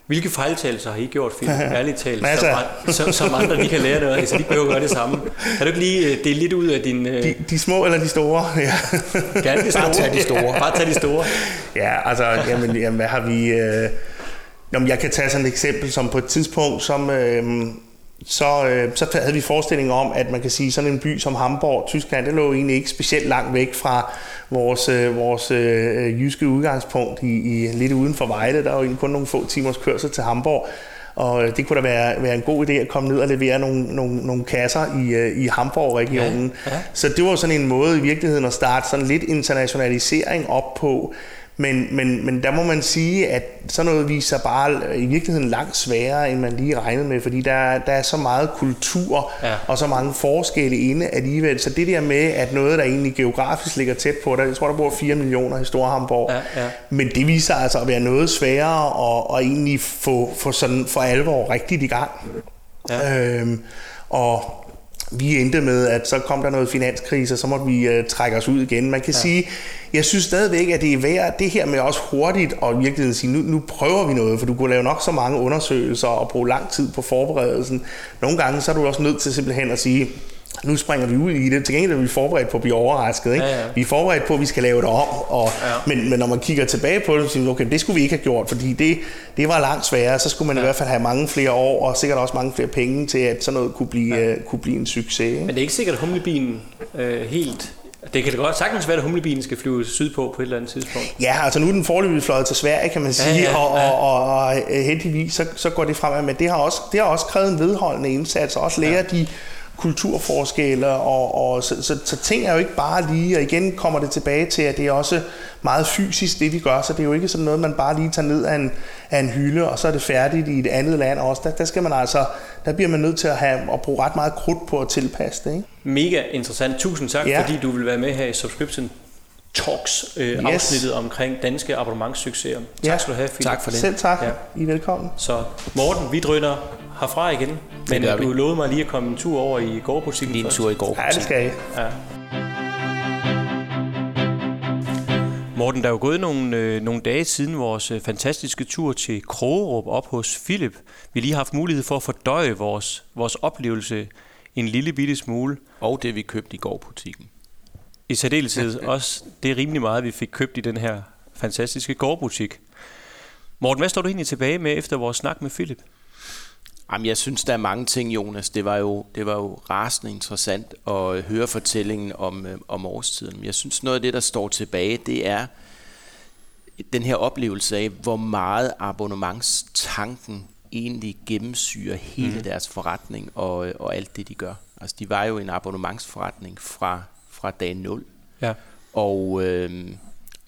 Hvilke fejltagelser har I gjort, Philip? Ærligt talt, som, som, som andre de kan lære noget af, så de behøver gøre det samme. Kan du ikke lige øh, dele lidt ud af din... De, de små eller de store? Ja. Gerne de store. Bare tage de store. Bare tage de store. Ja, altså, jamen, jamen hvad har vi... Øh, jamen, jeg kan tage sådan et eksempel, som på et tidspunkt, som... Øh, så, øh, så havde vi forestilling om, at man kan sige, sådan en by som Hamburg, Tyskland, det lå egentlig ikke specielt langt væk fra vores, øh, vores øh, jyske udgangspunkt i, i lidt uden for Vejle. Der er jo egentlig kun nogle få timers kørsel til Hamburg. Og det kunne da være, være en god idé at komme ned og levere nogle, nogle, nogle kasser i, øh, i Hamburg-regionen. Ja, ja. Så det var sådan en måde i virkeligheden at starte sådan lidt internationalisering op på, men, men, men der må man sige, at sådan noget viser sig bare i virkeligheden langt sværere, end man lige regnede med, fordi der, der er så meget kultur ja. og så mange forskelle inde alligevel. Så det der med, at noget, der egentlig geografisk ligger tæt på, der, jeg tror, der bor 4 millioner i Storhamborg, ja, ja. men det viser altså at være noget sværere at, at egentlig få, få sådan for alvor rigtigt i gang. Ja. Øhm, og vi endte med, at så kom der noget finanskrise, og så måtte vi uh, trække os ud igen. Man kan ja. sige, jeg synes stadigvæk, at det er værd det her med også hurtigt og i virkeligheden sige, nu, nu prøver vi noget, for du kunne lave nok så mange undersøgelser og bruge lang tid på forberedelsen. Nogle gange så er du også nødt til simpelthen at sige, nu springer vi ud i det. Til gengæld er vi forberedt på at blive overrasket. Ikke? Ja, ja. Vi er forberedt på, at vi skal lave det om. Og, ja. men, men når man kigger tilbage på det, så siger man, okay, det skulle vi ikke have gjort, fordi det, det var langt sværere. Så skulle man ja. i hvert fald have mange flere år, og sikkert også mange flere penge til, at sådan noget kunne blive, ja. uh, kunne blive en succes. Ikke? Men det er ikke sikkert, at humlebien øh, helt det kan det godt sagtens være, at humlebien skal flyve sydpå på et eller andet tidspunkt. Ja, altså nu er den forløbig fløjet til Sverige, kan man sige, ja, ja, ja. Og, og, og, og heldigvis så, så går det fremad. Men det har også, det har også krævet en vedholdende indsats, og også lære ja. de kulturforskelle, og, og så, så, så ting er jo ikke bare lige, og igen kommer det tilbage til, at det er også meget fysisk, det vi gør, så det er jo ikke sådan noget, man bare lige tager ned af en, af en hylde, og så er det færdigt i et andet land også. Der, der skal man altså, der bliver man nødt til at, have, at bruge ret meget krudt på at tilpasse det. Ikke? Mega interessant. Tusind tak, ja. fordi du vil være med her i Subscription Talks øh, yes. afsnittet omkring danske abonnementssucceser. Tak ja. skal du have, Philip. Tak for det. Selv tak. Ja. I er velkommen. Så Morten, vi drøner herfra igen. Men du lovede mig lige at komme en tur over i gårdbutikken Lige en tur i gårdbutikken. Ja, det skal jeg. Ja. Morten, der er jo gået nogle, øh, nogle dage siden vores øh, fantastiske tur til Krogerup op hos Philip. Vi lige har haft mulighed for at fordøje vores, vores oplevelse en lille bitte smule. Og det vi købte i gårdbutikken. I særdeleshed også det er rimelig meget, vi fik købt i den her fantastiske gårdbutik. Morten, hvad står du egentlig tilbage med efter vores snak med Philip? Jamen, jeg synes, der er mange ting, Jonas. Det var jo, det var jo rasende interessant at høre fortællingen om, øh, om årstiden. Jeg synes, noget af det, der står tilbage, det er den her oplevelse af, hvor meget abonnementstanken egentlig gennemsyrer hele mm. deres forretning og, og alt det, de gør. Altså, de var jo en abonnementsforretning fra, fra dag 0. Ja. Og, øh,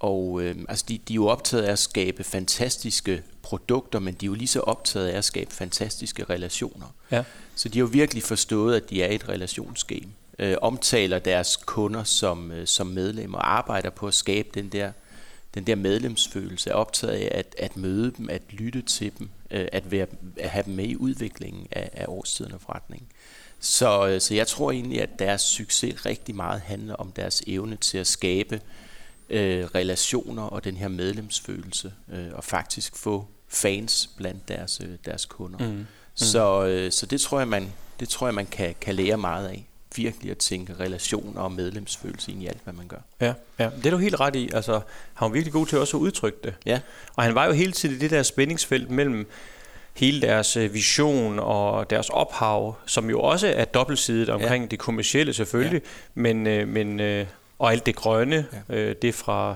og øh, altså, de, de er jo optaget af at skabe fantastiske produkter, men de er jo lige så optaget af at skabe fantastiske relationer. Ja. Så de har jo virkelig forstået, at de er et relationsgame. Øh, omtaler deres kunder som, øh, som medlemmer og arbejder på at skabe den der, den der medlemsfølelse, er optaget af at, at møde dem, at lytte til dem, øh, at, være, at have dem med i udviklingen af, af årstiden og forretningen. Så, øh, så jeg tror egentlig, at deres succes rigtig meget handler om deres evne til at skabe øh, relationer og den her medlemsfølelse, øh, og faktisk få fans blandt deres, øh, deres kunder. Mm. Mm. Så, øh, så det tror jeg, man, det tror jeg, man kan, kan lære meget af. Virkelig at tænke relationer og medlemsfølelse ind i alt, hvad man gør. Ja, ja, det er du helt ret i. Altså, han var virkelig god til også at udtrykke det. Ja. Og han var jo hele tiden i det der spændingsfelt mellem hele deres øh, vision og deres ophav, som jo også er dobbeltsidigt omkring ja. det kommercielle selvfølgelig, ja. men, øh, men øh, og alt det grønne, ja. øh, det fra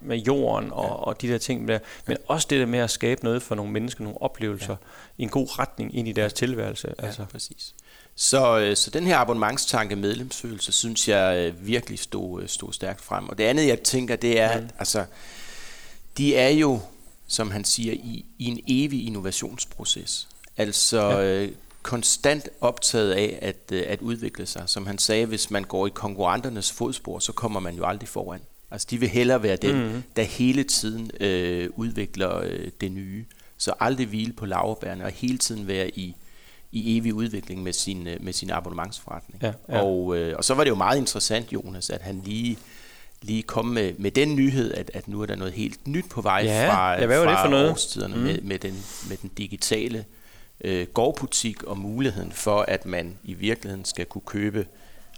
med jorden og, ja. og de der ting der, men ja. også det der med at skabe noget for nogle mennesker, nogle oplevelser ja. i en god retning ind i deres tilværelse. Ja, altså. præcis. Så, øh, så den her abonnementstanke medlemsfølelse, synes jeg øh, virkelig stod, øh, stod stærkt frem. Og det andet, jeg tænker, det er, ja. at altså, de er jo, som han siger, i, i en evig innovationsproces. Altså, ja konstant optaget af at, øh, at udvikle sig. Som han sagde, hvis man går i konkurrenternes fodspor, så kommer man jo aldrig foran. Altså de vil hellere være dem, mm-hmm. der hele tiden øh, udvikler øh, det nye. Så aldrig hvile på laverbærene og hele tiden være i, i evig udvikling med sin, øh, med sin abonnementsforretning. Ja, ja. Og, øh, og så var det jo meget interessant, Jonas, at han lige lige komme med, med den nyhed, at, at nu er der noget helt nyt på vej Ja, fra, ja, hvad var fra det for noget? årstiderne mm. med, med, den, med den digitale øh, gårdbutik og muligheden for, at man i virkeligheden skal kunne købe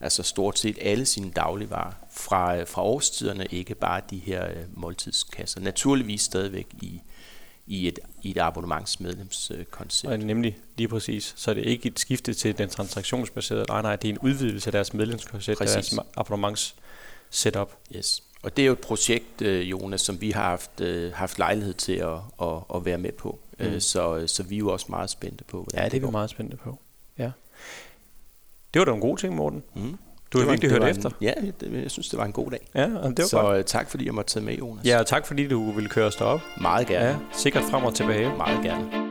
altså stort set alle sine dagligvarer fra, fra årstiderne, ikke bare de her øh, måltidskasser. Naturligvis stadigvæk i, i et, i et abonnementsmedlemskoncept. Og nemlig lige præcis. Så er det ikke et skifte til den transaktionsbaserede, nej nej, det er en udvidelse af deres medlemskoncept, Præcis. deres abonnements setup. Yes. Og det er jo et projekt, øh, Jonas, som vi har haft, øh, haft lejlighed til at, at, at være med på. Mm. Mm. Så, så vi er jo også meget spændte på, Ja, det er vi meget spændte på. Ja. Det var da en god ting, Morten. Mm. Du har Det virkelig det hørt var efter. En, ja, det, jeg synes, det var en god dag. Ja, det var så godt. øh, tak, fordi jeg måtte tage med, Jonas. Ja, og tak fordi du ville køre os derop. Meget gerne. Ja, sikkert frem og tilbage. Meget gerne.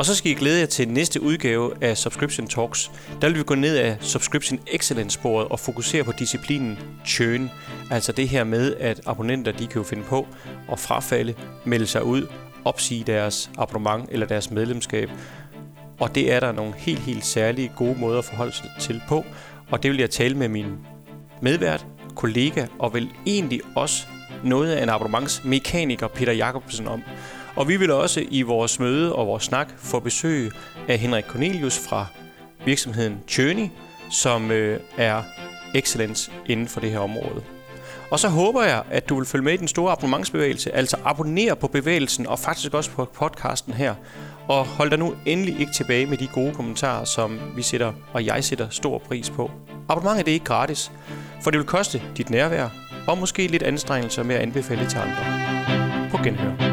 Og så skal I glæde jer til næste udgave af Subscription Talks. Der vil vi gå ned af Subscription Excellence-sporet og fokusere på disciplinen churn. Altså det her med, at abonnenter de kan jo finde på at frafalde, melde sig ud, opsige deres abonnement eller deres medlemskab. Og det er der nogle helt, helt særlige gode måder at forholde sig til på. Og det vil jeg tale med min medvært, kollega og vel egentlig også noget af en abonnementsmekaniker, Peter Jacobsen, om. Og vi vil også i vores møde og vores snak få besøg af Henrik Cornelius fra virksomheden Tjøni, som øh, er excellence inden for det her område. Og så håber jeg, at du vil følge med i den store abonnementsbevægelse, altså abonnere på bevægelsen og faktisk også på podcasten her. Og hold dig nu endelig ikke tilbage med de gode kommentarer, som vi sætter, og jeg sætter stor pris på. Abonnementet er ikke gratis, for det vil koste dit nærvær og måske lidt anstrengelse med at anbefale det til andre. På genhør.